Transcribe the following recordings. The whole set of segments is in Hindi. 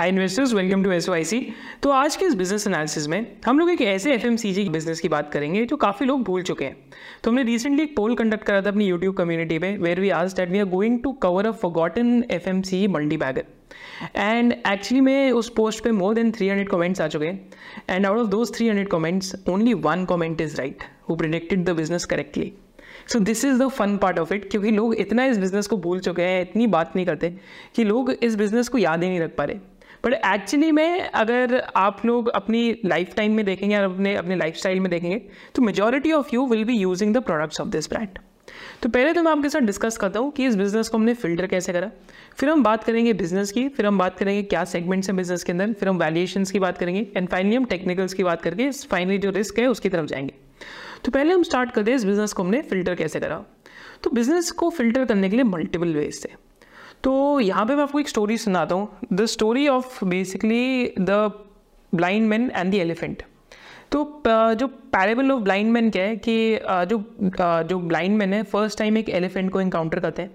Hi investors welcome to S तो आज के इस बिज़नेस एनालिसिस में हम लोग एक ऐसे F M C G business की बात करेंगे जो काफ़ी लोग भूल चुके हैं। तो हमने रिसेंटली एक पोल कंडक्ट करा था अपनी यूट्यूब कम्युनिटी में वेर वी आज that we are going to cover a forgotten F M C multibagger and actually में उस पोस्ट पे मोर देन 300 कमेंट्स आ चुके हैं। And out of those 300 comments only one comment is right who predicted the business correctly so this is the fun part of it क्योंकि लोग इतना इस बिज़नेस को भूल चुके हैं, इतनी बात नहीं करते कि लोग इस बिज़नेस को याद ही नहीं रख पा रहे। बट एक्चुअली में अगर आप लोग अपनी लाइफ टाइम में देखेंगे या अपने अपने लाइफ स्टाइल में देखेंगे तो majority of you will be using the products of this brand तो पहले तो मैं आपके साथ डिस्कस करता हूँ कि इस बिज़नेस को हमने फ़िल्टर कैसे करा। फिर हम बात करेंगे बिज़नेस की, फिर हम बात करेंगे क्या सेगमेंट्स हैं बिज़नेस के अंदर, फिर हम वैल्यूएशन की बात करेंगे एंड फाइनली हम टेक्निकल्स की बात करके फाइनली जो रिस्क है उसकी तरफ़ जाएँगे। तो पहले हम स्टार्ट करते हैं इस बिज़नेस को हमने फ़िल्टर कैसे करा। तो बिज़नेस को फ़िल्टर करने के लिए मल्टीपल वेज थे तो यहाँ पे मैं आपको एक स्टोरी सुनाता हूँ. The story of basically the blind man and the elephant तो जो पैरेबल ऑफ़ ब्लाइंड मैन क्या है कि जो जो ब्लाइंड मैन है फ़र्स्ट टाइम एक एलिफेंट को इनकाउंटर करते हैं.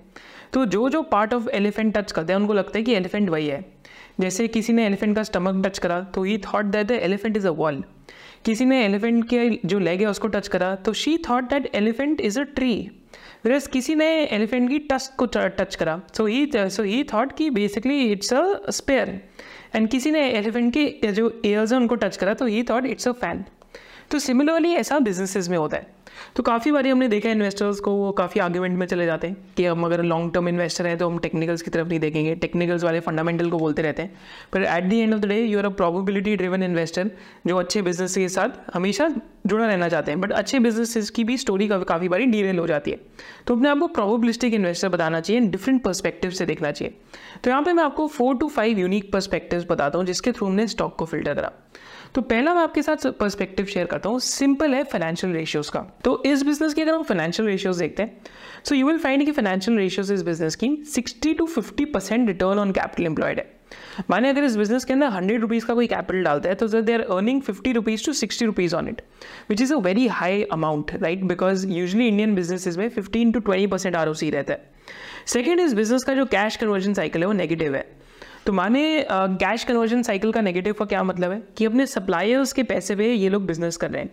तो जो जो पार्ट ऑफ़ एलिफेंट टच करते हैं, उनको लगता है कि एलिफेंट वही है. जैसे किसी ने एलिफेंट का स्टमक टच करा तो he thought that the elephant is a wall किसी ने एलिफेंट के जो लेग है, उसको टच करा तो she thought that elephant is a tree whereas किसी ने एलिफेंट की टस्ट को टच करा। So he so he thought कि basically it's a spear and किसी ने एलिफेंट के, जो एयर्स हैं, उनको टच करा तो he thought it's a fan तो सिमिलरली ऐसा बिजनेसिस में होता है। तो काफ़ी बारी हमने देखा इन्वेस्टर्स को वो काफ़ी आर्ग्यूमेंट में चले जाते हैं कि हम अगर लॉन्ग टर्म इन्वेस्टर हैं तो हम टेक्निकल्स की तरफ़ नहीं देखेंगे। टेक्निकल्स वाले फंडामेंटल को बोलते रहते हैं। पर at the end of the day you are a probability driven investor जो अच्छे बिज़नेस के साथ हमेशा जुड़ा रहना चाहते हैं। बट अच्छे बिज़नेस की भी स्टोरी काफ़ी बारी डीरेल हो जाती है। तो अपने आपको प्रोबेबिलिस्टिक इन्वेस्टर बताना चाहिए डिफरेंट परस्पेक्टिव से देखना चाहिए। तो यहाँ पर मैं आपको four to five unique perspective बताता हूँ, जिसके थ्रू हमने स्टॉक को फ़िल्टर करा। तो पहला मैं आपके साथ पर्सपेक्टिव शेयर करता हूँ। सिंपल है फाइनेंशियल रेशियोज का। तो इस बिज़नेस की अगर हम फाइनेंशियल रेशियोज देखते हैं सो यू विल फाइंड कि फाइनेंशियल रेशियोज इस बिज़नेस की 60 to 50 percent return on capital employed है। माने अगर इस बिज़नेस के अंदर हंड्रेड रुपीज़ का कोई कैपिटल डालता है तो they are earning fifty rupees to sixty rupees on it which is a very high amount right because usually Indian business में fifteen to twenty percent R O C रहता है। सेकेंड इस बिज़नेस का जो कैश कन्वर्जन साइकिल है, वो नेगेटिव है। तो माने कैश कन्वर्जन साइकिल का नेगेटिव का क्या मतलब है? कि अपने सप्लायर्स के पैसे पे ये लोग बिज़नेस कर रहे हैं।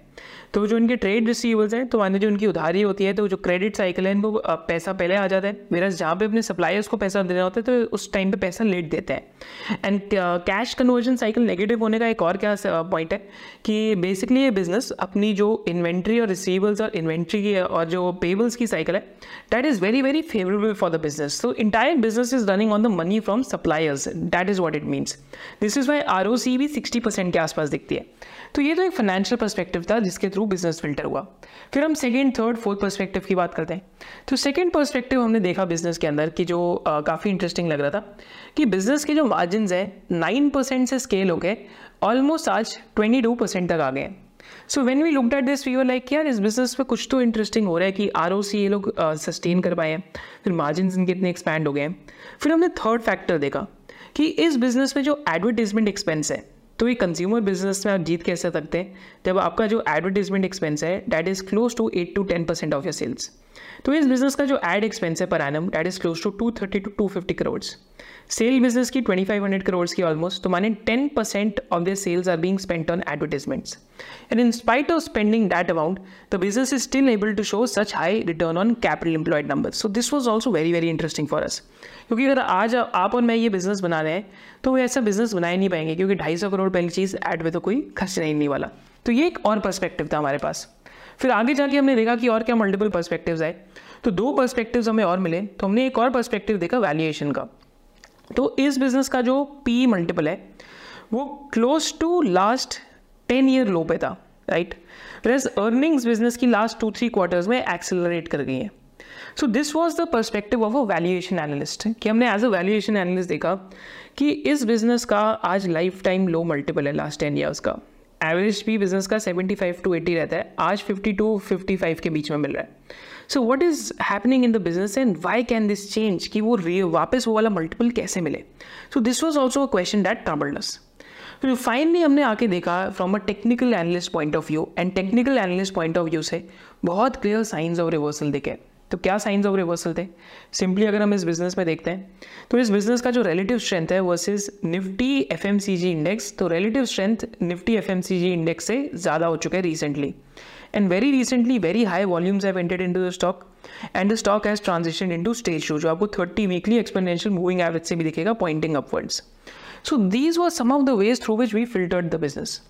तो जो इनके ट्रेड रिसीवर्स हैं तो माने जो उनकी उधारी होती है तो जो क्रेडिट साइकिल है इनको पैसा पहले आ जाता है। मेरा जहाँ पे अपने सप्लायर्स को पैसा देना होता है तो उस टाइम पे पैसा लेट देते हैं। And cash conversion cycle negative होने का एक और क्या पॉइंट है कि बेसिकली ये बिज़नेस अपनी जो इन्वेंट्री और रिसीवर्स और इन्वेंट्री की और जो पेबल्स की साइकिल है that is very very favourable for the business तो entire business is running on the money from suppliers that is what it means this is why are भी सिक्सटी परसेंट के आसपास दिखती है। तो ये तो एक फाइनेंशियल परस्पेक्टिव था, जिसके थ्रू बिज़नेस फ़िल्टर हुआ। फिर हम सेकेंड थर्ड फोर्थ परस्पेक्टिव की बात करते हैं। तो सेकेंड परस्पेक्टिव हमने देखा बिज़नेस के अंदर कि जो काफ़ी इंटरेस्टिंग लग रहा था कि बिज़नेस के जो मार्जिन है नाइन परसेंट से स्केल हो गए ऑलमोस्ट आज ट्वेंटी टू परसेंट तक आ गए so when we looked at this we were like यार, इस बिज़नेस में कुछ तो इंटरेस्टिंग हो रहा है कि आरओसी ये लोग सस्टेन कर पाए हैं। फिर मार्जिन इनके इतने एक्सपैंड हो गए हैं। फिर हमने थर्ड फैक्टर देखा कि इस बिज़नेस में जो एडवर्टीजमेंट एक्सपेंस है तो ये कंज्यूमर बिज़नेस में आप जीत कैसे सकते हैं? जब आपका जो एडवर्टीजमेंट एक्सपेंस है that is close to eight to ten percent of your sales तो इस बिज़नेस का जो एड एक्सपेंस है per annum that is close to to thirty to to fifty crores sale business की ट्वेंटी फाइव हंड्रेड करोड्स की ऑलमोस्ट तो माने ten percent of the sales are being spent on advertisements and in spite of spending that amount the business is still able to show such high return on capital employed number so this was also very very interesting for us क्योंकि अगर आज आप और मैं ये बिज़नेस बना रहे हैं तो वो ऐसा बिज़नेस बना ही नहीं पाएँगे, क्योंकि ढाई सौ करोड़ पहली चीज़ एड में तो कोई खर्च नहीं वाला। तो ये एक और पर्सपेक्टिव था हमारे पास। फिर आगे जाके हमने देखा कि और क्या मल्टीपल पर्सपेक्टिव आए। तो दो पर्सपेक्टिव हमें और मिले। तो हमने एक और पर्सपेक्टिव देखा वैल्यूएशन का। तो इस बिज़नेस का जो पी मल्टीपल है, वो close to last ten year low पे था राइट प्लस अर्निंग्स बिज़नेस की लास्ट टू थ्री क्वार्टर्स में एक्सेलरेट कर गई है। So this was the perspective of a valuation analyst कि हमने एज अ वैल्यूएशन एनालिस्ट देखा कि इस बिज़नेस का आज लाइफ टाइम लो मल्टीपल है लास्ट टेन ईयर्स का। एवरेज भी बिज़नेस का 75 टू 80 रहता है। आज 50 टू 55 के बीच में मिल रहा है। So what is happening in the business and why can this change कि वो रे वापस वो वाला मल्टीपल कैसे मिले? So this was also a question that troubled फिर फाइनली हमने आके देखा from a technical analyst point of view and technical analyst point of view से, बहुत क्लियर साइंस ऑफ़ रिवर्सल दिखे। तो क्या साइंस ऑफ़ रिवर्सल थे? सिंपली अगर हम इस बिज़नेस में देखते हैं तो इस बिज़नेस का जो रिलेटिव स्ट्रेंथ है वर्सेस निफ्टी एफ़ इंडेक्स तो relative strength Nifty F index से ज़्यादा हो चुका है recently and very recently very high volumes have entered into the stock and the stock has transition into stage show जो आपको thirty weekly exponential moving average से भी दिखेगा pointing upwards so these were some of the ways through which we filtered the business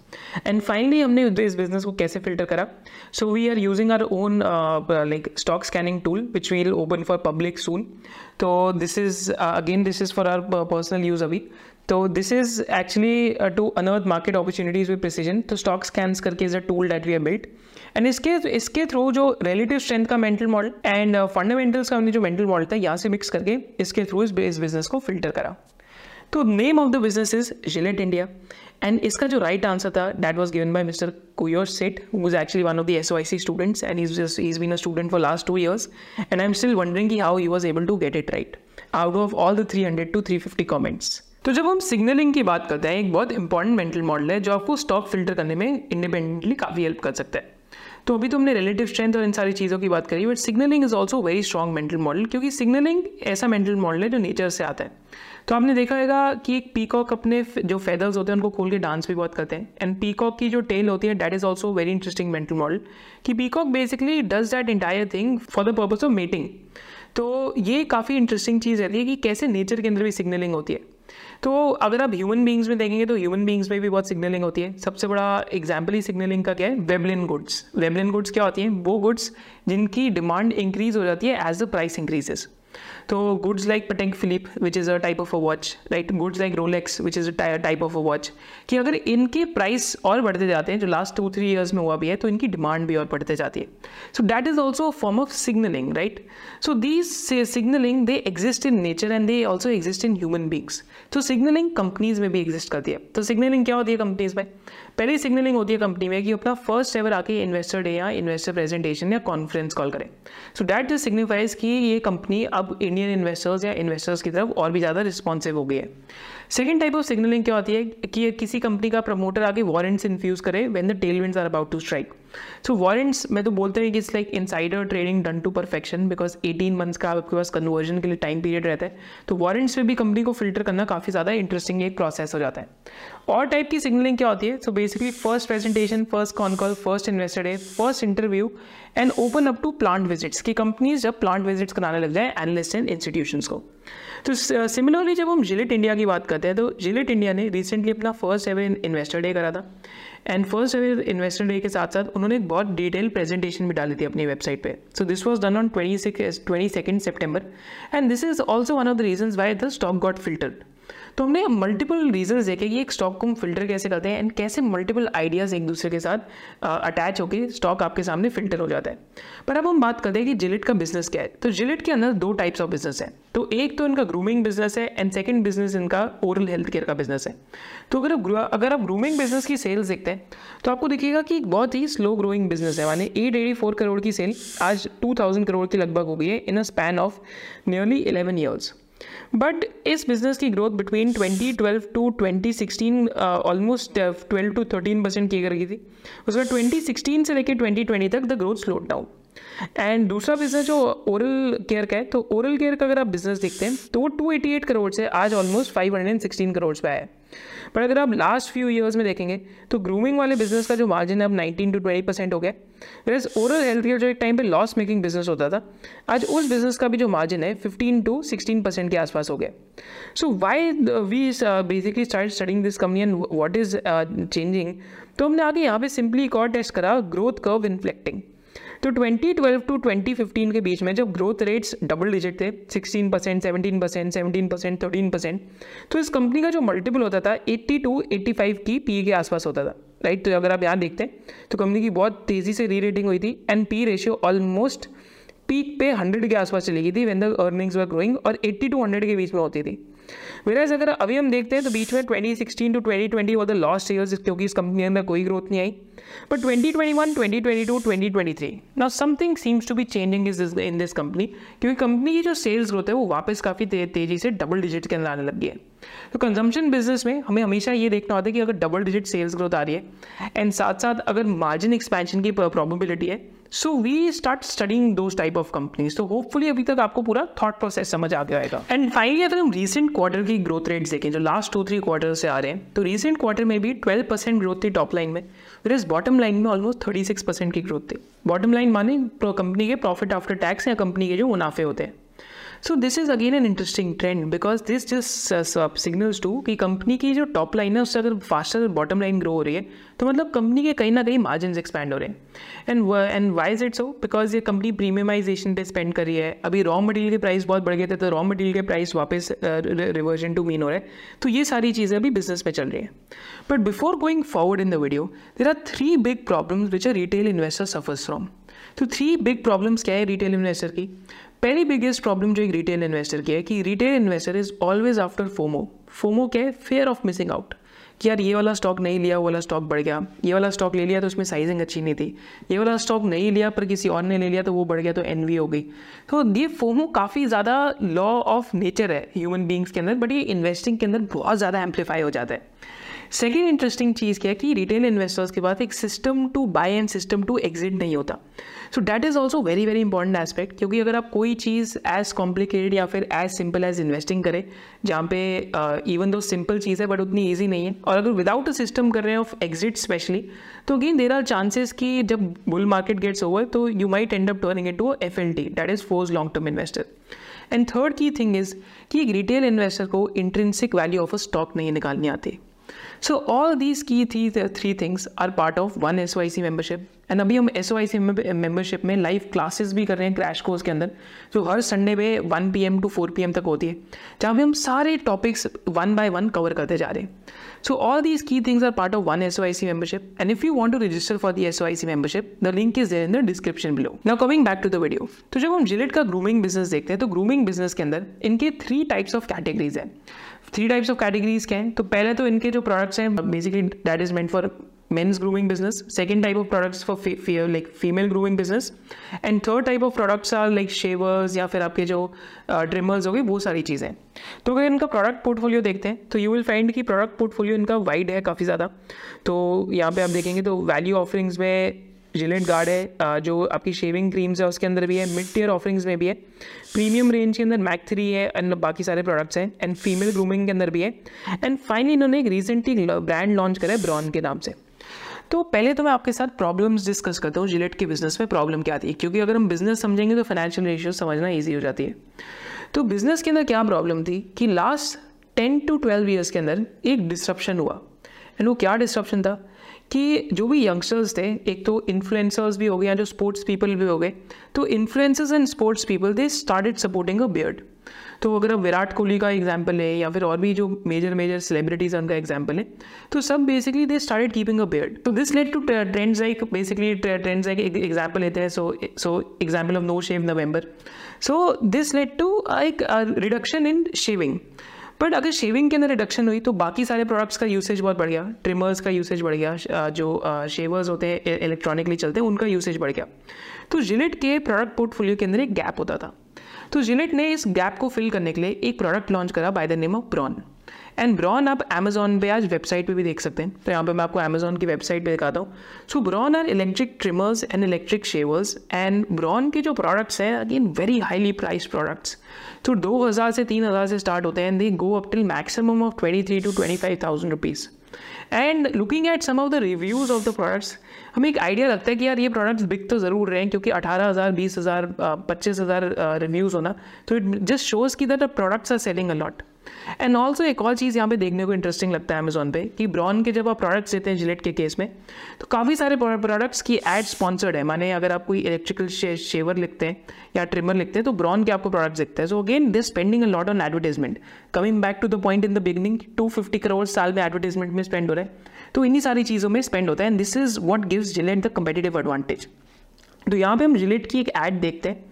and finally हमने इस बिज़नेस को कैसे फ़िल्टर करा? So we are using our own like stock scanning tool which will open for public soon तो this is again this is for our personal use अभी. तो this is actually to unearth market opportunities with precision तो स्टॉक स्कैन्स करके is a tool that we are built and इसके इसके थ्रू जो रिलेटिव स्ट्रेंथ का मेंटल मॉडल एंड फंडामेंटल्स का हमने जो मेंटल मॉडल था, यहाँ से मिक्स करके इसके थ्रू इस बिज़नेस को फ़िल्टर करा. तो name of the business is Gillette India and इसका जो राइट आंसर था that was given by mister कुयोर set was actually one of the S O I C students and is is been a student for last two years and I am still wondering की how you was able to get it right out of all the three hundred two three fifty comments तो जब हम सिग्नलिंग की बात करते हैं, एक बहुत इंपॉर्टेंट मेंटल मॉडल है, जो आपको स्टॉक फ़िल्टर करने में इंडिपेंडेंटली काफ़ी हेल्प कर सकता है। तो अभी तो हमने रिलेटिव स्ट्रेंथ और इन सारी चीज़ों की बात करी but signaling is also very strong mental model क्योंकि सिग्नलिंग ऐसा मेंटल मॉडल है जो नेचर से आता है। तो आपने देखा होगा कि एक पीकॉक अपने जो फेदर्स होते हैं, उनको खोल के डांस भी बहुत करते हैं। एंड पीकॉक की जो टेल होती है that is also very interesting mental model कि peacock basically does that entire thing for the purpose of mating तो ये काफ़ी इंटरेस्टिंग चीज़ रहती है कि कैसे नेचर के अंदर भी सिग्नलिंग होती है। तो अगर आप ह्यूमन बींग्स में देखेंगे तो ह्यूमन बींग्स में भी बहुत सिग्नलिंग होती है। सबसे बड़ा एग्ज़ाम्पल ही सिग्नलिंग का क्या है? वेबलिन गुड्स वेबलिन गुड्स क्या होती हैं? वो गुड्स जिनकी डिमांड इंक्रीज हो जाती है एज द प्राइस इंक्रीजेस तो goods like Patek Philippe which is a type of a watch right goods like Rolex which is a type of a watch कि अगर इनके प्राइस और बढ़ते जाते हैं, जो लास्ट टू थ्री ईयर्स में हुआ भी है तो इनकी डिमांड भी और बढ़ते जाती है। So that is also a form of signaling right so these signaling they exist in nature and they also exist in human beings तो सिग्नलिंग कंपनीज़ में भी एग्जिस्ट करती है। तो सिग्नलिंग क्या होती है कंपनीज़ में? पहली सिग्नलिंग होती है कंपनी में कि अपना फ़र्स्ट एवर आके इन्वेस्टर डे या इन्वेस्टर प्रेजेंटेशन या कॉन्फ्रेंस कॉल करें। सो डैट सिग्निफाइज कि ये कंपनी अब इंडियन इन्वेस्टर्स या इन्वेस्टर्स की तरफ़ और भी ज़्यादा रिस्पॉन्सिव हो गई है। सेकेंड टाइप ऑफ़ सिग्नलिंग क्या होती है कि किसी कंपनी का प्रमोटर आगे वारंट्स इन्फ्यूज करे when the tail are about to strike so warrants मैं तो बोलते हैं कि it's like insider trading done to perfection because 18 months का आपके पास कन्वर्जन के लिए टाइम पीरियड रहता है। तो वारंट्स में भी कंपनी को फ़िल्टर करना काफ़ी ज़्यादा इंटरेस्टिंग एक प्रोसेस हो जाता है। और टाइप की सिग्नलिंग क्या होती है? So basically first presentation first con call first investor day first interview and open up to plant visits की कंपनीज़ जब प्लांट विजिट्स कराने लग जाए एनालिस्ट एंड इंस्टीट्यूशंस को। तो सिमिलरली जब हम जिलेट इंडिया की बात करते हैं तो जिलेट इंडिया ने रिसेंटली अपना फ़र्स्ट एवर इन्वेस्टर डे करा था। And first ever investor day के साथ साथ उन्होंने एक बहुत डिटेल प्रेजेंटेशन भी डाली थी अपनी वेबसाइट पे। So this was done on twenty six twenty second September and this is also one of the reason why the stock got filtered तो हमने मल्टीपल रीजंस देखे कि एक स्टॉक को हम फ़िल्टर कैसे करते हैं एंड कैसे मल्टीपल आइडियाज़ एक दूसरे के साथ अटैच होकर स्टॉक आपके सामने फ़िल्टर हो जाता है। पर अब हम बात करते हैं कि जिलेट का बिज़नेस क्या है। तो जिलेट के अंदर दो टाइप्स ऑफ़ बिज़नेस है। तो एक तो इनका ग्रूमिंग बिज़नेस है एंड सेकेंड बिज़नेस इनका ओरल हेल्थ केयर का बिज़नेस है। तो अगर आप अगर आप ग्रूमिंग बिज़नेस की सेल्स देखते हैं तो आपको देखिएगा कि बहुत ही स्लो ग्रोइंग बिज़नेस है। माने एट एटी फोर करोड़ की सेल आज टू थाउज़ेंड करोड़ की लगभग हो गई है in a span of nearly eleven years but इस बिज़नेस की growth between 2012 to 2016 almost twelve to thirteen percent की कर गई थी उसमें 2016 से लेकर 2020 तक the growth slow down and दूसरा बिज़नेस जो ओरल केयर का है तो ओरल केयर का अगर आप बिज़नेस देखते हैं तो वो 288 करोड़ से आज ऑलमोस्ट 516 करोड़ पे आया है। पर अगर आप लास्ट फ्यू ईयर्स में देखेंगे तो ग्रूमिंग वाले बिज़नेस का जो मार्जिन है अब 19 टू 20 परसेंट हो गया। वेज ओरल हेल्थ केयर जो एक टाइम पे लॉस मेकिंग बिज़नेस होता था, आज उस बिज़नेस का भी जो मार्जिन है 15 टू 16 परसेंट के आसपास हो गया। So why we basically start studying this company and what is changing तो हमने आगे यहाँ पे सिंपली एक और टेस्ट करा ग्रोथ कर्व इन्फ्लेक्टिंग तो 2012 टू 2015 के बीच में जब ग्रोथ रेट्स डबल डिजिट थे 16 percent seventeen percent seventeen percent thirteen percent तो इस कंपनी का जो मल्टीपल होता था 80 टू 85 की पी के आसपास होता था राइट तो अगर आप यहाँ देखते हैं तो कंपनी की बहुत तेज़ी से री रेटिंग हुई थी and P ratio almost peak पे 100 के आसपास चली गई थी when the earnings were growing और 80 टू 100 के बीच में होती थी। वेराज अगर अभी हम देखते हैं तो बीच में 2016 टू 2020 वो द लास्ट ईयर्स क्योंकि इस कंपनी अंदर कोई ग्रोथ नहीं आई। But 2021 2022 2023 now something seems to be changing is in this company क्योंकि कंपनी की जो सेल्स ग्रोथ है वो वापस काफ़ी ते, तेज़ी से डबल डिजिट के अंदर आने लग है। तो कंजम्पशन बिज़नेस में हमें हमेशा ये देखना होता है कि अगर डबल डिजिट सेल्स ग्रोथ आ रही है एंड साथ साथ अगर मार्जिन एक्सपेंशन की प्रोबेबिलिटी है so we start studying those type of companies तो होपफुली अभी तक आपको पूरा थॉट प्रोसेस समझ आ गया आएगा एंड फाइनली अगर हम रीसेंट क्वार्टर की ग्रोथ रेट्स देखें, जो लास्ट टू थ्री क्वार्टर से आ रहे हैं तो रिसेंट क्वार्टर में भी ट्वेल्व परसेंट ग्रोथ थी टॉप लाइन में। फिर इस बॉटम लाइन में ऑलमोस्ट थर्टी सिक्स परसेंट की ग्रोथ थी। बॉटम लाइन माने कंपनी के प्रॉफिट आफ्टर टैक्स या कंपनी के जो मुनाफे होते हैं। So this is again an interesting trend because this just signals to कि कंपनी की जो टॉप लाइन है, उससे अगर फास्टर बॉटम लाइन ग्रो हो रही है तो मतलब कंपनी के कहीं ना कहीं मार्जिन एक्सपैंड हो रहे हैं। And and why is it so because ये कंपनी प्रीमियमाइजेशन पे स्पेंड कर रही है। अभी रॉ मटेरियल के प्राइस बहुत बढ़ गए थे तो रॉ मटेरियल के प्राइस वापस रिवर्जन टू मीन हो रहे हैं। तो ये सारी चीज़ें अभी बिज़नेस में चल रही है। But before going forward in the video there are three big problems which are retail investor suffers from तो थ्री बिग प्रॉब्लम्स क्या है रिटेल इन्वेस्टर की? पहली बिगेस्ट प्रॉब्लम जो एक रिटेल इन्वेस्टर की है कि retail investor is always after FOMO FOMO है? फेयर ऑफ़ मिसिंग आउट कि यार ये वाला स्टॉक नहीं लिया, वो वाला स्टॉक बढ़ गया। ये वाला स्टॉक ले लिया तो उसमें साइजिंग अच्छी नहीं थी। ये वाला स्टॉक नहीं लिया पर किसी और ने ले लिया तो वो बढ़ गया तो एनवी हो गई। तो ये फोमो काफ़ी ज़्यादा लॉ ऑफ़ नेचर है ह्यूमन बींग्स के अंदर बट ये इन्वेस्टिंग के अंदर बहुत ज़्यादा एम्पलीफाई हो जाता है। सेकेंड इंटरेस्टिंग चीज़ क्या है कि रिटेल इन्वेस्टर्स के पास एक system to buy and system to exit नहीं होता। So that is also very very important aspect क्योंकि अगर आप कोई चीज़ एज कॉम्प्लिकेटेड या फिर एज सिंपल एज इन्वेस्टिंग करें, जहाँ पे इवन दो सिंपल चीज़ है बट उतनी ईजी नहीं है, और अगर विदाउट अ सिस्टम कर रहे हैं ऑफ़ एग्जिट स्पेशली तो अगेन देर आर चांसेस कि जब बुल मार्केट गेट्स ओवर तो you might end up turning it to F L T that is forced long term investor and third key thing is कि एक रिटेल इन्वेस्टर को intrinsic value of a stock नहीं निकालनी आती। So all these key the three things are part of one S membership and अभी हम एस मेम्बरशिप में लाइव क्लासेस भी कर रहे हैं क्रैश कोर्स के अंदर। जो हर संडे पे one P M to four P M तक होती है। जहाँ पे हम सारे topics one by one cover करते जा रहे हैं। So all these key things are part of one S membership and if you want to register for the S Y C membership the link is there in the description below now coming back to the video तो जब हम जिलेट का ग्रूमिंग बिज़नेस देखते हैं तो ग्रूमिंग बिज़नेस के अंदर इनके थ्री टाइप्स ऑफ़ कैटेगरीज हैं। थ्री टाइप्स ऑफ़ कैटेगरीज क्या हैं तो पहले तो इनके जो प्रोडक्ट्स हैं basically that is meant for men's grooming business second type of products for like female grooming business and third type of products are like shavers या फिर आपके जो ट्रिमर्स हो गए, वो सारी चीज़ें तो अगर इनका प्रोडक्ट पोर्टफोलियो देखते हैं तो यू विल फाइंड कि प्रोडक्ट पोर्टफोलियो इनका वाइड है काफ़ी ज़्यादा। तो यहाँ पे आप देखेंगे तो वैल्यू ऑफरिंग्स में जिलेट गार्ड है जो आपकी शेविंग क्रीम्स है, उसके अंदर भी है मिड टीयर ऑफरिंग्स में भी है प्रीमियम रेंज के अंदर मैक थ्री है एंड बाकी सारे प्रोडक्ट्स हैं एंड फीमेल ग्रूमिंग के अंदर भी है एंड फाइनली इन्होंने एक रिसेंटली ब्रांड लॉन्च करा है ब्रॉन के नाम से। तो पहले तो मैं आपके साथ प्रॉब्लम्स डिस्कस करता हूँ जिलेट के बिज़नेस में प्रॉब्लम क्या आती है क्योंकि अगर हम बिज़नेस समझेंगे तो फाइनेंशियल रेशियो समझना ईजी हो जाती है। तो बिज़नेस के अंदर क्या प्रॉब्लम थी कि last ten to twelve years के अंदर एक डिस्ट्रप्शन हुआ एंड वो क्या डिस्ट्रप्शन था? कि जो भी यंगस्टर्स थे, एक तो इन्फ्लुएंसर्स भी हो गए या जो स्पोर्ट्स पीपल भी हो गए तो influencers and sports people they started supporting a beard तो अगर आप विराट कोहली का एग्ज़ाम्पल है या फिर और भी जो मेजर मेजर सेलिब्रिटीज उनका एग्ज़ाम्पल है तो सब basically they started keeping a beard तो this led to trends like basically trends like example लेते हैं so so example of no shave November so this led to एक रिडक्शन इन शेविंग बट अगर शेविंग के अंदर रिडक्शन हुई तो बाकी सारे प्रोडक्ट्स का यूसेज बहुत बढ़ गया। ट्रिमर्स का यूसेज बढ़ गया जो शेवर्स होते हैं इलेक्ट्रॉनिकली चलते हैं, उनका यूसेज बढ़ गया। तो जिलेट के प्रोडक्ट पोर्टफोलियो के अंदर एक गैप होता था। तो जिलेट ने इस गैप को फिल करने के लिए एक प्रोडक्ट लॉन्च करा by the name of Braun and Braun आप अमेजोन पे आज वेबसाइट पे भी देख सकते हैं। तो यहाँ पे मैं आपको अमेजोन की वेबसाइट पे दिखाता हूँ। So Braun are electric trimmers and electric shavers and Braun के जो प्रोडक्ट्स हैं again very highly price products तो दो हज़ार से तीन हज़ार से स्टार्ट होते हैं they go up till maximum of twenty three to twenty five thousand rupees and looking at some of the reviews of the products हमें एक आइडिया लगता है कि यार ये प्रोडक्ट्स बिक तो ज़रूर रहे हैं, क्योंकि हज़ार पच्चीस हज़ार रिव्यूज़ होना। तो इट जस्ट शोज़ की that products are selling a lot and also एक और चीज़ यहाँ पे देखने को इंटरेस्टिंग लगता है अमेजोन पे कि ब्रॉन के जब आप प्रोडक्ट्स देते हैं जिलेट के केस में तो काफ़ी सारे प्रोडक्ट्स की एड स्पॉन्सर्ड है। माने अगर आप कोई इलेक्ट्रिकल शेवर लिखते हैं या ट्रिमर लिखते हैं तो ब्रॉन के आपको प्रोडक्ट्स दिखते हैं। So again this spending a lot on advertisement coming back to the point in the beginning two fifty crore साल में एडवर्टीजमेंट में स्पेंड हो रहा है। तो इन्हीं सारी चीज़ों में स्पेंड होता है। And this is what gives Gillette the competitive advantage तो यहाँ पे हम जिलेट की एक एड देखते हैं।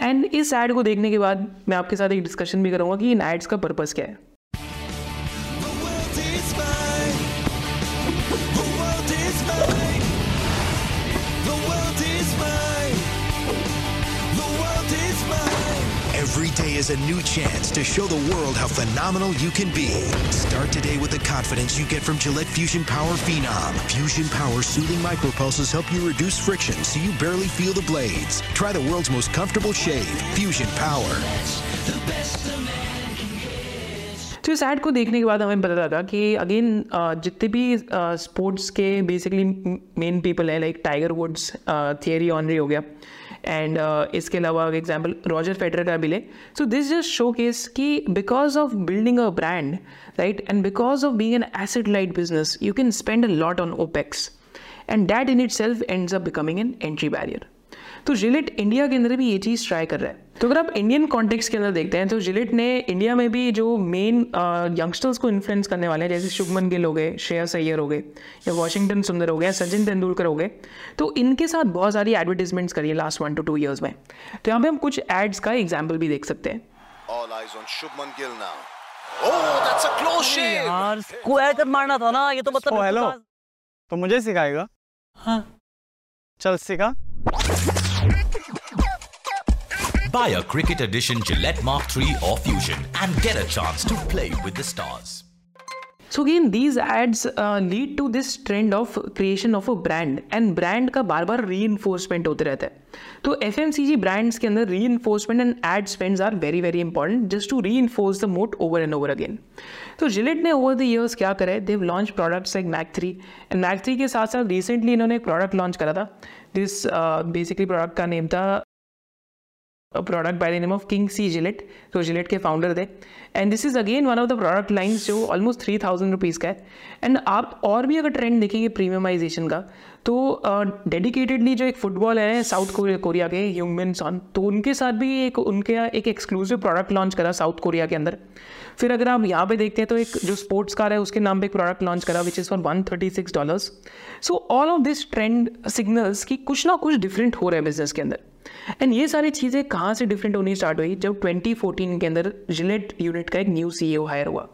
एंड इस एड को देखने के बाद मैं आपके साथ एक डिस्कशन भी करूँगा कि इन एड्स का पर्पज़ क्या है। is a new chance to show the world how phenomenal you can be. Start today with the confidence you get from Gillette Fusion Power Phenom. Fusion Power soothing micropulses help you reduce friction so you barely feel the blades. Try the world's most comfortable shave, Fusion Power. तो इस एड को देखने के बाद हमें पता लगा कि अगेन जितने भी स्पोर्ट्स के बेसिकली मेन पीपल हैं like Tiger Woods Thierry Henry हो गया एंड uh, इसके अलावा एग्ज़ाम्पल रॉजर फेडर का भी ले। So this just showcase कि because of building a brand right and because of being an asset light business you can spend a lot on opex and that in itself ends up becoming an entry barrier तो जिलेट इंडिया के अंदर भी ये चीज़ ट्राई कर रहा है। तो अगर आप इंडियन कॉन्टेक्स्ट के अंदर देखते हैं तो जिलेट ने इंडिया में भी जो मेन यंगस्टर्स को इन्फ्लुएंस करने वाले हैं जैसे शुभमन गिल हो गए श्रेया सैयर हो गए या वॉशिंगटन सुंदर हो गया सचिन तेंदुलकर हो गए तो इनके साथ बहुत सारी एडवर्टीजमेंट्स करी है last one to two years में। तो यहाँ पे हम कुछ एड्स का एग्ज़ाम्पल भी देख सकते हैं। All eyes on Shubman Gill now. Oh, that's a close shave. यार स्क्वायर कर मारना था ना ये तो मतलब हेलो बिल्कुल तो मुझे सिखाएगा? हाँ। चल सिखा। Buy a Cricket Edition Gillette Mark III or Fusion and get a chance to play with the stars. So again these ads lead to this trend of creation of a brand and brand का बार बार री इन्फोर्समेंट होते रहता है। तो F M C G brands के अंदर reinforcement and ad spends are very very important just to reinforce the moat over and over again तो जिलेट ने ओवर द ईयर्स क्या करा they've launch products like Mach three and Mach three के साथ साथ रिसेंटली इन्होंने एक प्रोडक्ट लॉन्च करा था। दिस बेसिकली प्रोडक्ट का नेम था product by the name of King C Gillette तो जिलेट के फाउंडर थे. And this is again one of the product lines जो ऑलमोस्ट थ्री थाउज़ेंड रुपीज़ का है. एंड आप और भी अगर ट्रेंड देखेंगे प्रीमियमाइजेशन का तो डेडिकेटेडली जो एक फुटबॉल है साउथ कोरिया के ह्यूमिन सॉन तो उनके साथ भी एक, उनके एक एक्सक्लूसिव प्रोडक्ट लॉन्च करा साउथ कोरिया के अंदर. फिर अगर आप यहाँ पे देखते हैं तो एक जो स्पोर्ट्स कार है, उसके नाम पे एक प्रोडक्ट लॉन्च करा which is for one thirty six dollars so all of this trend signals कि कुछ ना कुछ डिफरेंट हो रहा है बिज़नेस के अंदर. एंड ये सारी चीज़ें कहाँ से डिफरेंट होनी स्टार्ट हुई? जब 2014 के अंदर जिलेट यूनिट का एक न्यू सीईओ हायर हुआ।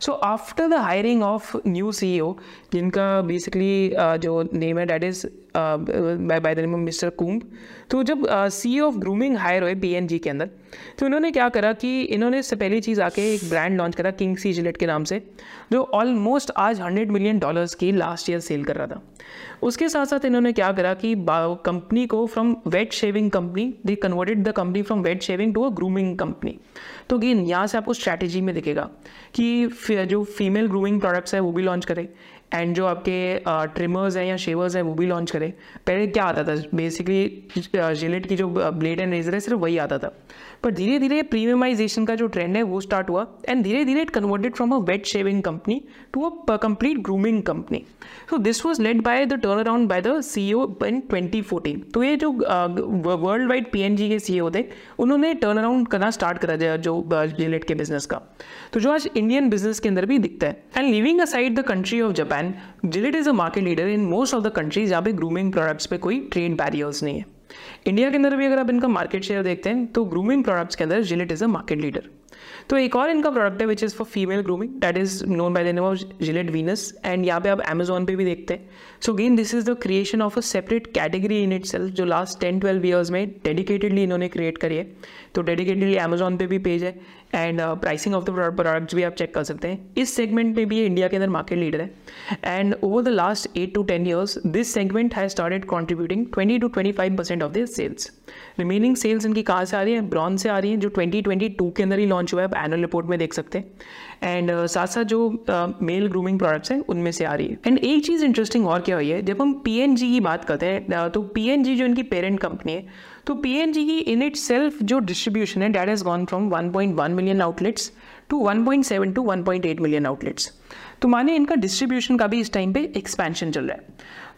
So after the hiring of new CEO जिनका बेसिकली जो नेम है that is by the name of mister Coombe तो जब सी ऑफ़ ग्रूमिंग हायर हुए पी के अंदर तो इन्होंने क्या करा कि इन्होंने इससे पहली चीज़ आके एक ब्रांड लॉन्च करा किंग सी जिलेट के नाम से, जो ऑलमोस्ट आज हंड्रेड मिलियन डॉलर्स की लास्ट ईयर सेल कर रहा था। उसके साथ साथ इन्होंने क्या करा कि कंपनी को from wet shaving company they converted the company from wet shaving to a grooming company तो गेन यहाँ से आपको स्ट्रैटेजी में दिखेगा कि जो फीमेल ग्रूमिंग प्रोडक्ट्स है, वो भी लॉन्च करें। एंड जो आपके ट्रिमर्स हैं या शेवर्स हैं, वो भी लॉन्च करें। पहले क्या आता था? बेसिकली जिलेट की जो ब्लेड एंड रेजर है, सिर्फ़ वही आता था। पर धीरे धीरे प्रीमियमाइजेशन का जो ट्रेंड है, वो स्टार्ट हुआ। एंड धीरे धीरे it converted from a wet shaving company to a complete grooming company so this was led by the turnaround by the C O in twenty fourteen तो ये जो world wide P N G के सी थे, उन्होंने टर्न अराउंड करना स्टार्ट करा दिया जो जिलेट के बिज़नेस का। तो जो आज इंडियन बिज़नेस के अंदर भी दिखता है। And leaving aside the country of Japan Gillette is a market leader in most of the countries जहाँ पे ग्रूमिंग प्रोडक्ट्स पे कोई ट्रेड बैरियर्स नहीं है। इंडिया के अंदर भी अगर आप इनका मार्केट शेयर देखते हैं तो ग्रूमिंग प्रोडक्ट्स के अंदर Gillette is a market leader तो एक और इनका प्रोडक्ट है which is for female grooming that is known by the name of Gillette Venus and यहाँ पे आप अमेजोन पे भी देखते हैं। So again this is the creation of a separate category in it जो लास्ट टेन ट्वेल्व ईयर्स में डेडिकेटेडली इन्होंने क्रिएट करी है। तो डेडिकेटेडली अमेजोन पे भी पेज है and pricing of the products भी आप चेक कर सकते हैं। इस सेगमेंट में भी ये इंडिया के अंदर मार्केट लीडर है। And over the last eight to ten years this segment has started contributing twenty to twenty five percent of this sales remaining sales इनकी कहाँ से आ रही है? ब्रॉन से आ रही है, जो 2022 के अंदर ही लॉन्च हुआ है। आप एनुअल रिपोर्ट में देख सकते हैं। एंड uh, साथ साथ जो मेल ग्रूमिंग प्रोडक्ट्स हैं उनमें से आ रही है। एंड एक चीज़ इंटरेस्टिंग और क्या हुई है? जब हम पीएनजी की बात करते हैं तो पीएनजी जो इनकी पेरेंट कंपनी है तो पीएनजी की इन इट सेल्फ जो डिस्ट्रीब्यूशन है that has gone from 1.1 million outlets to 1.7 to 1.8 million outlets तो माने इनका डिस्ट्रीब्यूशन का भी इस टाइम पे एक्सपेंशन चल रहा है।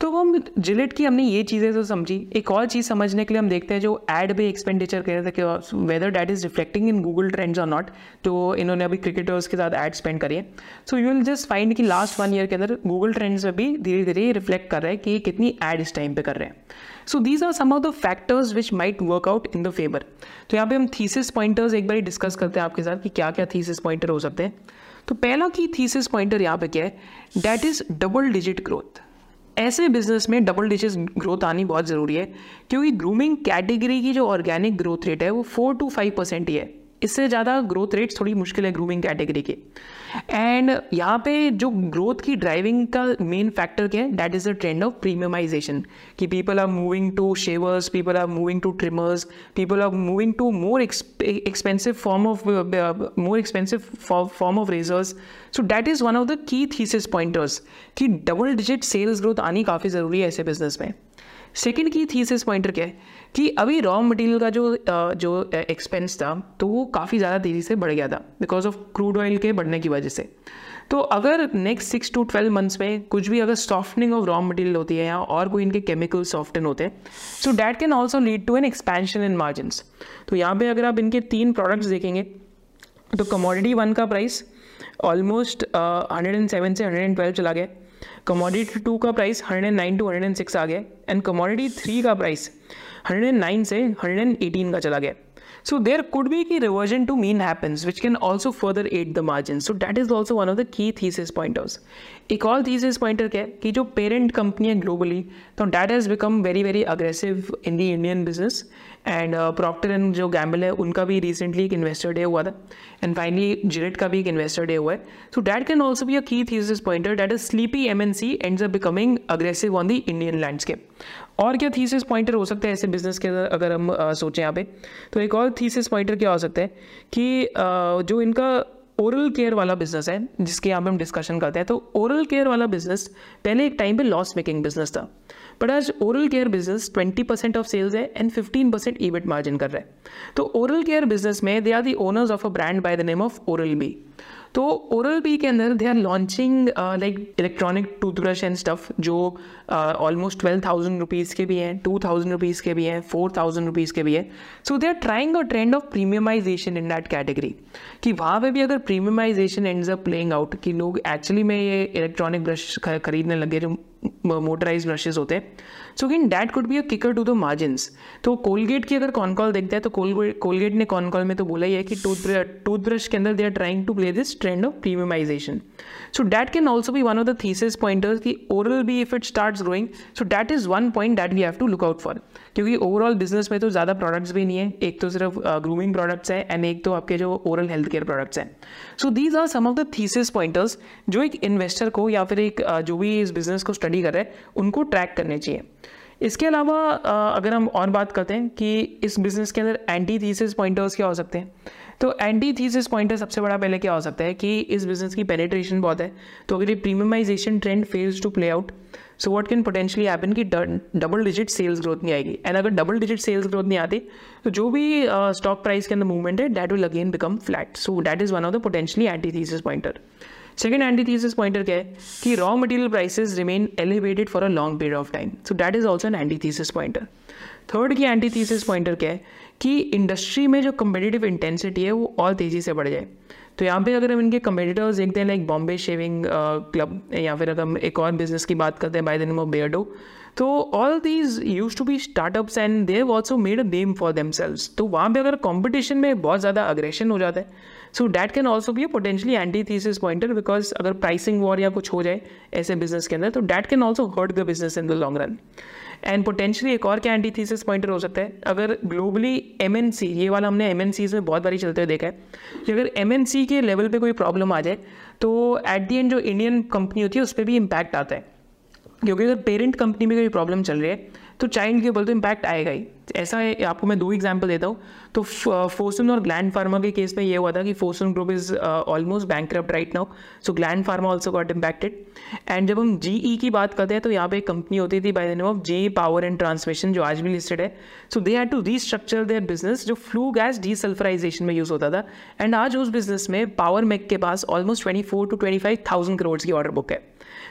तो हम जिलेट की हमने ये चीज़ें तो समझी। एक और चीज़ समझने के लिए हम देखते हैं जो एड पे एक्सपेंडिचर कह रहे थे कि whether that is reflecting in Google trends और नॉट तो इन्होंने अभी क्रिकेटर्स के साथ एड स्पेंड करी है। So you will just find कि लास्ट वन ईयर के अंदर गूगल ट्रेंड्स में भी धीरे धीरे रिफ्लेक्ट कर रहा है कि ये कितनी एड इस टाइम पे कर रहे हैं। So these are some of the factors which might work out in the favour तो यहाँ पे हम थीसिस पॉइंटर्स एक बार डिस्कस करते हैं आपके साथ कि क्या क्या थीसिस पॉइंटर हो सकते हैं। तो पहला की थीसिस पॉइंटर यहाँ पे क्या है? That is double digit growth ऐसे बिज़नेस में डबल डिजिट ग्रोथ आनी बहुत ज़रूरी है, क्योंकि ग्रूमिंग कैटेगरी की जो ऑर्गेनिक ग्रोथ रेट है वो फोर टू फाइव परसेंट ही है। इससे ज़्यादा ग्रोथ रेट्स थोड़ी मुश्किल है ग्रूमिंग कैटेगरी के। एंड यहाँ पे जो ग्रोथ की ड्राइविंग का मेन फैक्टर क्या है? That is the trend of premiumisation कि people are moving to shavers people are moving to trimmers people are moving to more expensive form of more expensive form of razors so that is one of the key thesis pointers कि डबल डिजिट सेल्स ग्रोथ आनी काफ़ी ज़रूरी है ऐसे बिज़नेस में। सेकेंड की थीसिस पॉइंटर क्या है? कि अभी रॉ मटेरियल का जो जो एक्सपेंस था तो वो काफ़ी ज़्यादा तेज़ी से बढ़ गया था बिकॉज़ ऑफ़ क्रूड ऑयल के बढ़ने की वजह से। तो अगर next six to twelve months में कुछ भी अगर सॉफ्टनिंग ऑफ़ रॉ मटेरियल होती है या और कोई इनके केमिकल सॉफ्टन होते हैं so that can also lead to an expansion in margin तो यहाँ पे अगर आप इनके तीन प्रोडक्ट्स देखेंगे तो कमोडिटी वन का price almost hundred and seven से हंड्रेड एंड ट्वेल्व चला गया। कमोडिटी टू का price hundred nine to hundred and six आ गया एंड कमोडिटी थ्री का प्राइस हंड्रेड एंड नाइन से हंड्रेड एंड एटीन का चला गया। So there could be a reversion to mean happens, which can also further aid the margin. So that is also one of the key thesis pointers. एक और thesis pointer क्या है कि जो parent company है globally, तो that has become very very aggressive in the Indian business and Procter and जो गैम्बल है उनका भी रिसेंटली एक इन्वेस्टर डे हुआ था एंड फाइनली जिलेट का भी एक इन्वेस्टर डे हुआ है so that can also be a key thesis pointer that is sleepy M N C and a becoming aggressive on the Indian landscape और क्या थीसिस पॉइंटर हो सकता है ऐसे बिज़नेस के अगर अगर हम uh, सोचें यहाँ पे? तो एक और थीसिस पॉइंटर क्या हो सकता है कि uh, जो इनका ओरल केयर वाला बिज़नेस है जिसके यहाँ पे हम डिस्कशन करते हैं तो ओरल केयर वाला बिज़नेस पहले एक टाइम पे लॉस मेकिंग बिज़नेस था। बट आज oral care business 20 percent of sales है एंड 15 परसेंट ईबिट मार्जिन कर रहा है। तो ओरल केयर बिज़नेस में they are the owners of a brand by the name of Oral B तो ओरल बी के अंदर they are launching like electronic toothbrush and stuff जो ऑलमोस्ट ट्वेल्व थाउज़ेंड रुपीज़ के भी हैं टू थाउज़ेंड रुपीज़ के भी हैं फोर थाउज़ेंड रुपीज़ के भी हैं. So they are trying a trend of premiumisation in that category कि वहाँ पे भी अगर premiumisation ends a playing out कि लोग एक्चुअली में ये इलेक्ट्रॉनिक ब्रश खरीदने लगे, जो मोटराइज ब्रशेज होते हैं। So in that could be a kicker to the margins तो कोलगेट की अगर कॉन कॉल देखते हैं तो कोलगेट ने कॉन कॉल में तो बोला ही है कि टूथ टूथ ब्रश के अंदर they are trying to play this trend of premiumisation so that can also be one of the thesis pointers की Oral B if it start growing so that is one point that we have to look out for क्योंकि ओवरऑल बिज़नेस में तो ज़्यादा प्रोडक्ट्स भी नहीं है, एक तो सिर्फ़ ग्रूमिंग प्रोडक्ट्स है एंड एक तो आपके जो ओरल हेल्थ केयर प्रोडक्ट्स हैं। So these are some of the thesis pointers जो एक इन्वेस्टर को या फिर एक जो भी इस बिज़नेस को स्टडी कर रहे हैं, उनको ट्रैक करने चाहिए। इसके अलावा अगर हम और बात करते हैं कि इस बिज़नेस के अंदर एंटी थीसिस पॉइंटर्स क्या हो सकते हैं तो एंटी थीसिस पॉइंटर सबसे बड़ा पहले क्या हो सकता है कि इस बिज़नेस की पेनिट्रेशन बहुत है। तो अगर ये premiumisation trend fails to play out so what can potentially happen कि डबल डिजिट सेल्स ग्रोथ नहीं आएगी। एंड अगर डबल डिजिट सेल्स ग्रोथ नहीं आती तो जो भी स्टॉक प्राइस के अंदर मूवमेंट है that will again become flat so that is one of the potentially antithesis pointer second antithesis pointer क्या है? कि raw material prices remain elevated for a long period of time so that is also an antithesis pointer third की एंटीथीसिस पॉइंटर क्या है? कि इंडस्ट्री में जो कम्पिटेटिव इंटेंसिटी है, वो और तेज़ी से बढ़ जाए। तो यहाँ पे अगर हम इनके कम्पिटिटर्स देखते हैं लाइक बॉम्बे शेविंग क्लब या फिर अगर हम एक और बिज़नेस की बात करते हैं by the name of Beardo तो all these used to be startups and they've also made a name for themselves तो वहाँ पर अगर कॉम्पिटिशन में बहुत ज़्यादा अग्रेशन हो जाता है so that can also be a potentially anti thesis pointer because अगर प्राइसिंग वॉर या कुछ हो जाए ऐसे बिज़नेस के अंदर तो that can also hurt the business in the long run and potentially एक और क्या एंटी थीसिस पॉइंटर हो सकता है? अगर ग्लोबली एम एन सी ये वाला हमने एम में बहुत बारी चलते हुए देखा है, कि अगर एम एन सी के लेवल पर कोई प्रॉब्लम आ जाए तो एट दी एंड जो इंडियन कंपनी होती है, उस पर भी इम्पैक्ट आता है। क्योंकि अगर पेरेंट कंपनी में कोई प्रॉब्लम चल रही है तो चाइल्ड के ऊपर तो इम्पैक्ट आएगा ही। ऐसा है, आपको मैं दो एग्जांपल देता हूँ। तो फोसन और ग्लैंड फार्मा के केस में ये हुआ था कि Fosun group is almost bank right now so Gland Pharma also got impacted and जब हम जीई की बात करते हैं तो यहाँ पे एक कंपनी होती थी by the name of J power and transmission जो आज भी लिस्टेड है। So they had to restructure their business जो फ्लू गैस डीसल्फराइजेशन में यूज़ होता था। एंड आज उस बिज़नेस में पावर मेक के पास almost twenty four to twenty five thousand crore की ऑर्डर बुक है।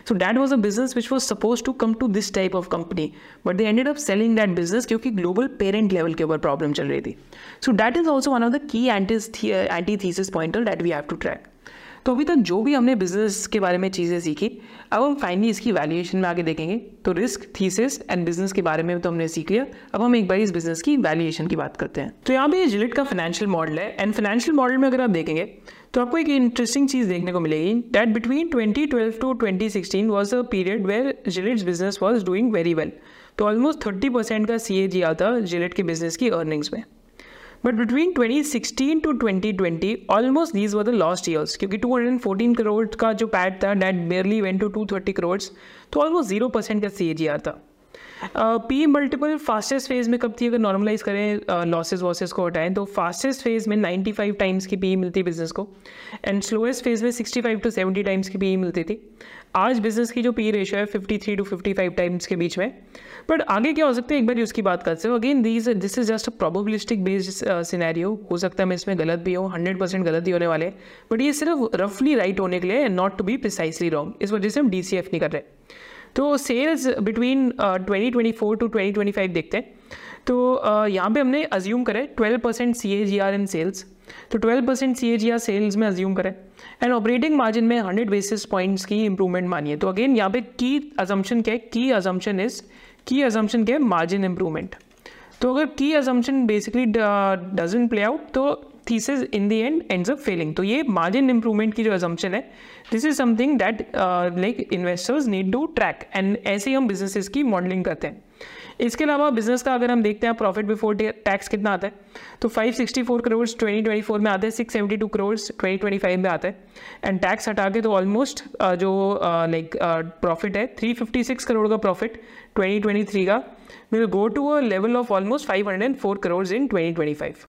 So that was a business which was suppose to come to this type of company but they ended up selling that business क्योंकि global parent level के ऊपर problem चल रही थी. So, that is also one of the key antithesis pointer that we have to track. तो अभी तक जो भी हमने बिज़नेस के बारे में चीज़ें सीखी, अब हम फाइनली इसकी वैल्यूएशन में आगे देखेंगे। तो रिस्क थीसिस एंड बिज़नेस के बारे में तो हमने सीख लिया। अब हम एक बार इस बिज़नेस की वैल्यूएशन की बात करते हैं। तो यहाँ पे ये जिलेट का फाइनेंशियल मॉडल है। एंड फाइनेंशियल मॉडल में अगर आप देखेंगे तो आपको एक इंटरेस्टिंग चीज़ देखने को मिलेगी that between 2012 to 2016 was a period where Gillette's business was doing very well तो ऑलमोस्ट 30 परसेंट का सी ए जी आता जिलेट के बिज़नेस की अर्निंग्स में। But between 2016 to 2020 almost these were the lost years क्योंकि 214 करोड़ का जो पैट था that barely went to 230 crore तो ऑलमोस्ट ज़ीरो परसेंट का सी था। पी मल्टीपल फास्टेस्ट फ़ेज़ में कब थी, अगर नॉर्मलाइज करें लॉसेज वॉसेज को हटाएँ तो फास्टेस्ट फ़ेज़ में 95 टाइम्स की पी मिलती बिज़नेस को एंड स्लोएस्ट फ़ेज़ में 65 टू 70 टाइम्स की पी मिलती थी। आज बिज़नेस की जो पी रेशो है 53 टू 55 टाइम्स के बीच में। बट आगे क्या हो सकता है? एक बार उसकी बात करते हो। Again these this is just a probabilistic based scenario हो सकता है मैं इसमें गलत भी हूँ हंड्रेड परसेंट गलत ही होने वाले बट ये सिर्फ़ रफली राइट होने के लिए not to be precisely wrong इस वजह से हम डीसीएफ नहीं कर रहे। तो sales between twenty twenty four to twenty twenty five देखते हैं। तो यहाँ पे हमने अज्यूम करें twelve percent C A G R in sales तो twelve percent C A G R sales में अज्यूम करें. एंड ऑपरेटिंग मार्जिन में हंड्रेड बेसिस पॉइंट्स की इंप्रूवमेंट मानिए. तो अगेन यहाँ पे की अजम्पन क्या है? की अजम्पन इज़ की अजम्पन क्या है? मार्जिन इंप्रूवमेंट तो अगर की assumption basically doesn't play out तो thesis in the end ends up failing तो ये मार्जिन इंप्रूवमेंट की जो अजम्पन है this is something that like investors need to track and ऐसे ही हम बिजनेसेस की मॉडलिंग करते हैं. इसके अलावा बिज़नेस का अगर हम देखते हैं प्रॉफिट बिफोर टैक्स कितना आता है तो 564 करोड़ 2024 में आते हैं 672 करोड़ 2025 में आते हैं। एंड टैक्स हटा के तो ऑलमोस्ट जो लाइक प्रॉफिट है 356 करोड़ का प्रॉफिट 2023 का will go to a level of almost 504 crore in 2025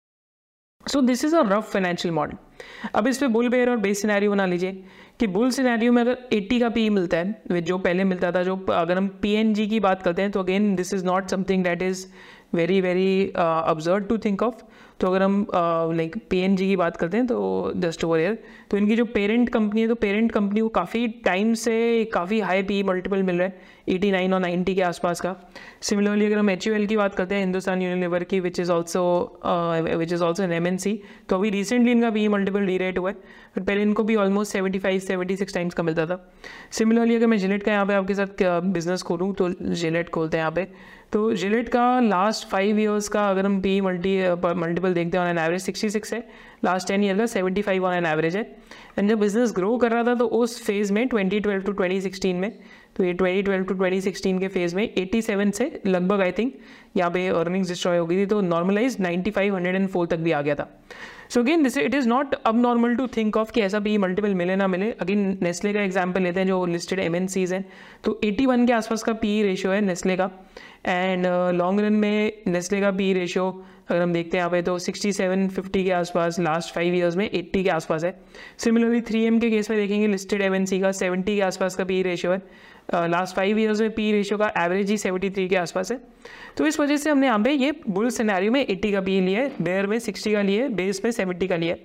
so this is a rough financial model अब इस पर बुल बेयर और बेस सिनेरियो बना लीजिए। कि बुल सिनेरियो में अगर 80 का पी मिलता है, जो पहले मिलता था, जो अगर हम पीएनजी की बात करते हैं तो again this is not something that is very very observe to think of तो अगर हम लाइक पी एन जी की बात करते हैं तो जस्ट ओवर ईयर तो इनकी जो पेरेंट कंपनी है तो पेरेंट कंपनी को काफ़ी टाइम से काफ़ी हाई पी मल्टीपल मिल रहा है एटी नाइन और नाइन्टी के आसपास का. सिमिलरली अगर हम एच की बात करते हैं हिंदुस्तान यूनिलीवर की which is also which is also an M N C तो अभी रिसेंटली इनका पी मल्टीपल डी रेट हुआ है बट पहले इनको भी almost seventy five seventy six times का मिलता था. सिमिलरली अगर मैं जिलेट का यहाँ पे आपके साथ बिज़नेस खोलूँ तो जिलेट खोलते हैं यहाँ पे. तो जिलेट का लास्ट फाइव ईयर्स का अगर हम पी मल्टी मल्टीपल देखते हैं on an average sixty six है। लास्ट टेन ईयर का seventy five on an average है। एंड जब बिज़नेस ग्रो कर रहा था तो उस फ़ेज़ में twenty twelve to twenty sixteen में तो ये twenty twelve to twenty sixteen के फ़ेज़ में एटी सेवन से लगभग आई थिंक यहाँ पे अर्निंग्स डिस्ट्रॉय हो गई थी तो normalize ninety five hundred and four तक भी आ गया था। So again this it is not abnormal to think of कि ऐसा भी मल्टीपल मिले ना मिले। अगेन नेस्ले का एग्ज़ाम्पल लेते हैं जो लिस्टेड एम एन सीज हैं। तो एटी वन के आसपास का पी रेशियो है नेस्ले का। एंड लॉन्ग रन में नेस्ले का पी रेशियो अगर हम देखते हैं यहाँ पे तो 67 50 के आसपास लास्ट फाइव इयर्स में 80 के आसपास है। सिमिलरली 3M के केस में देखेंगे लिस्टेड एम एन सी का 70 के आसपास का पी रेशियो है। लास्ट फाइव ईयर्स में पी रेशियो का एवरेज ही 73 के आसपास है। तो इस वजह से हमने यहाँ पे ये बुल सिनेरियो में 80 का बी लिया है बेयर में 60 का लिए बेस में 70 का लिया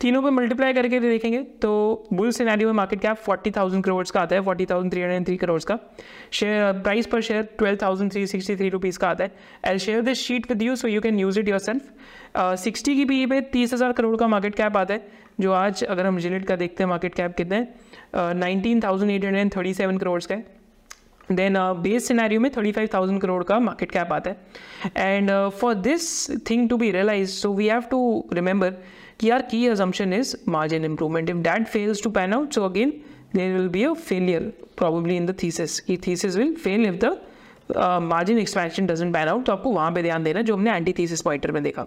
तीनों पे मल्टीप्लाई करके देखेंगे तो बुल सिनेरियो में market cap forty thousand crore का आता है forty thousand three hundred three crore का। Share price per share twelve thousand three sixty three rupees का आता है। I share this sheet with you so you can use it yourself sixty की पी पे तीस हज़ार करोड़ का मार्केट कैप आता है, जो आज अगर हम जिलेट का देखते हैं मार्केट कैप कितने nineteen thousand eight hundred and thirty seven crore का है। देन बेस सिनेरियो में थर्टी फाइव थाउज़ेंड करोड़ का मार्केट कैप आता है। And for this thing to be realize so we have to remember कि our key assumption is margin improvement if that fails to pan out so again there will be a failure probably in the thesis की thesis will fail if the margin expansion doesn't pan out तो आपको वहाँ पे ध्यान देना जो हमने एंटी थीसिस पॉइंटर में देखा।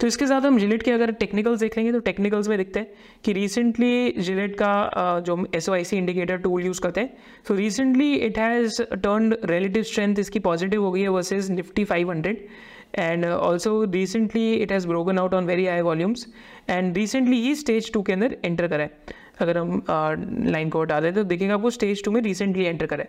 तो इसके साथ हम जिलेट के अगर टेक्निकल्स देख लेंगे तो टेक्निकल्स में दिखते हैं कि रिसेंटली जिलेट का जो हम S O I C indicator tool use करते हैं तो recently it has turn relative strength इसकी पॉजिटिव हो गई है versus Nifty five hundred uh, also recently it has broken out on very high volumes and recently ही स्टेज टू के अंदर एंटर करा अगर हम लाइन को हटा दें तो देखेंगे आपको स्टेज टू में रिसेंटली एंटर करें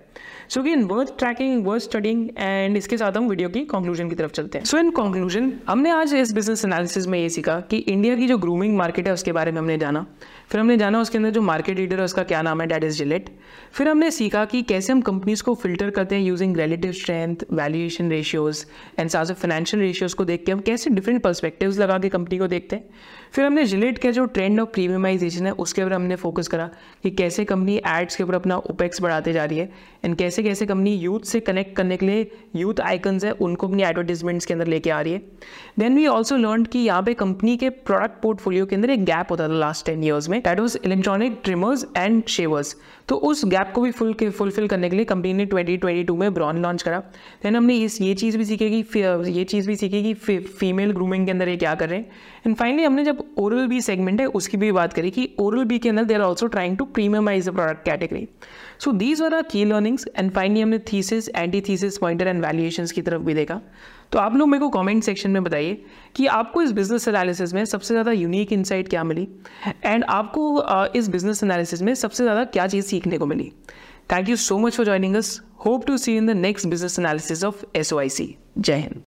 so again worth tracking worth studying and इसके साथ हम वीडियो की कंक्लूजन की तरफ़ चलते हैं। सो इन कंक्लूजन हमने आज इस बिज़नेस एनालिसिस में ये सीखा कि इंडिया की जो ग्रूमिंग मार्केट है, उसके बारे में हमने जाना। फिर हमने जाना उसके अंदर जो मार्केट लीडर है, उसका क्या नाम है? डैट इज़ जिलेट फिर हमने सीखा कि कैसे हम कंपनीज़ को फ़िल्टर करते हैं using relative strength valuation ratios and साथ फाइनेंशियल रेशियोज को देख के हम कैसे डिफरेंट पर्सपेक्टिव्स लगा के कंपनी को देखते हैं। फिर हमने जिलेट का जो ट्रेंड ऑफ़ प्रीमियमाइजेशन है, उसके ऊपर हमने फोकस करा कि कैसे कंपनी एड्स के ऊपर अपना ओपेक्स बढ़ाते जा रही है एंड कैसे कैसे कंपनी यूथ से कनेक्ट करने के लिए यूथ आइकन्स है, उनको अपनी एडवर्टीजमेंट्स के अंदर लेके आ रही है। देन वी ऑल्सो लर्न कि यहाँ पे कंपनी के प्रोडक्ट पोर्टफोलियो के अंदर एक गैप होता था लास्ट टेन ईयर्स में that was electronic trimmers and shavers तो उस गैप को भी फुल फुलफिल करने के लिए कंपनी ने 2022 में ब्रॉन लॉन्च करा। देन हमने इस, ये चीज़ भी सीखी कि, ये चीज़ भी सीखी कि फीमेल ग्रूमिंग के अंदर ये क्या कर रहे हैं। एंड फाइनली हमने जब ओरल बी सेगमेंट है, उसकी भी बात करें कि ओरल बी के अंदर they are also trying to premiumize the product category so these are our key learnings and finally हमने thesis anti thesis pointer and valuation की तरफ़ भी देखा. तो आप लोग मेरे को कमेंट सेक्शन में बताइए कि आपको इस बिज़नेस एनालिसिस में सबसे ज़्यादा यूनिक इंसाइट क्या मिली? एंड आपको इस बिज़नेस एनालिसिस में सबसे ज़्यादा क्या चीज़ सीखने को मिली? Thank you so much for joining us hope to see in the next business analysis of S जय हिंद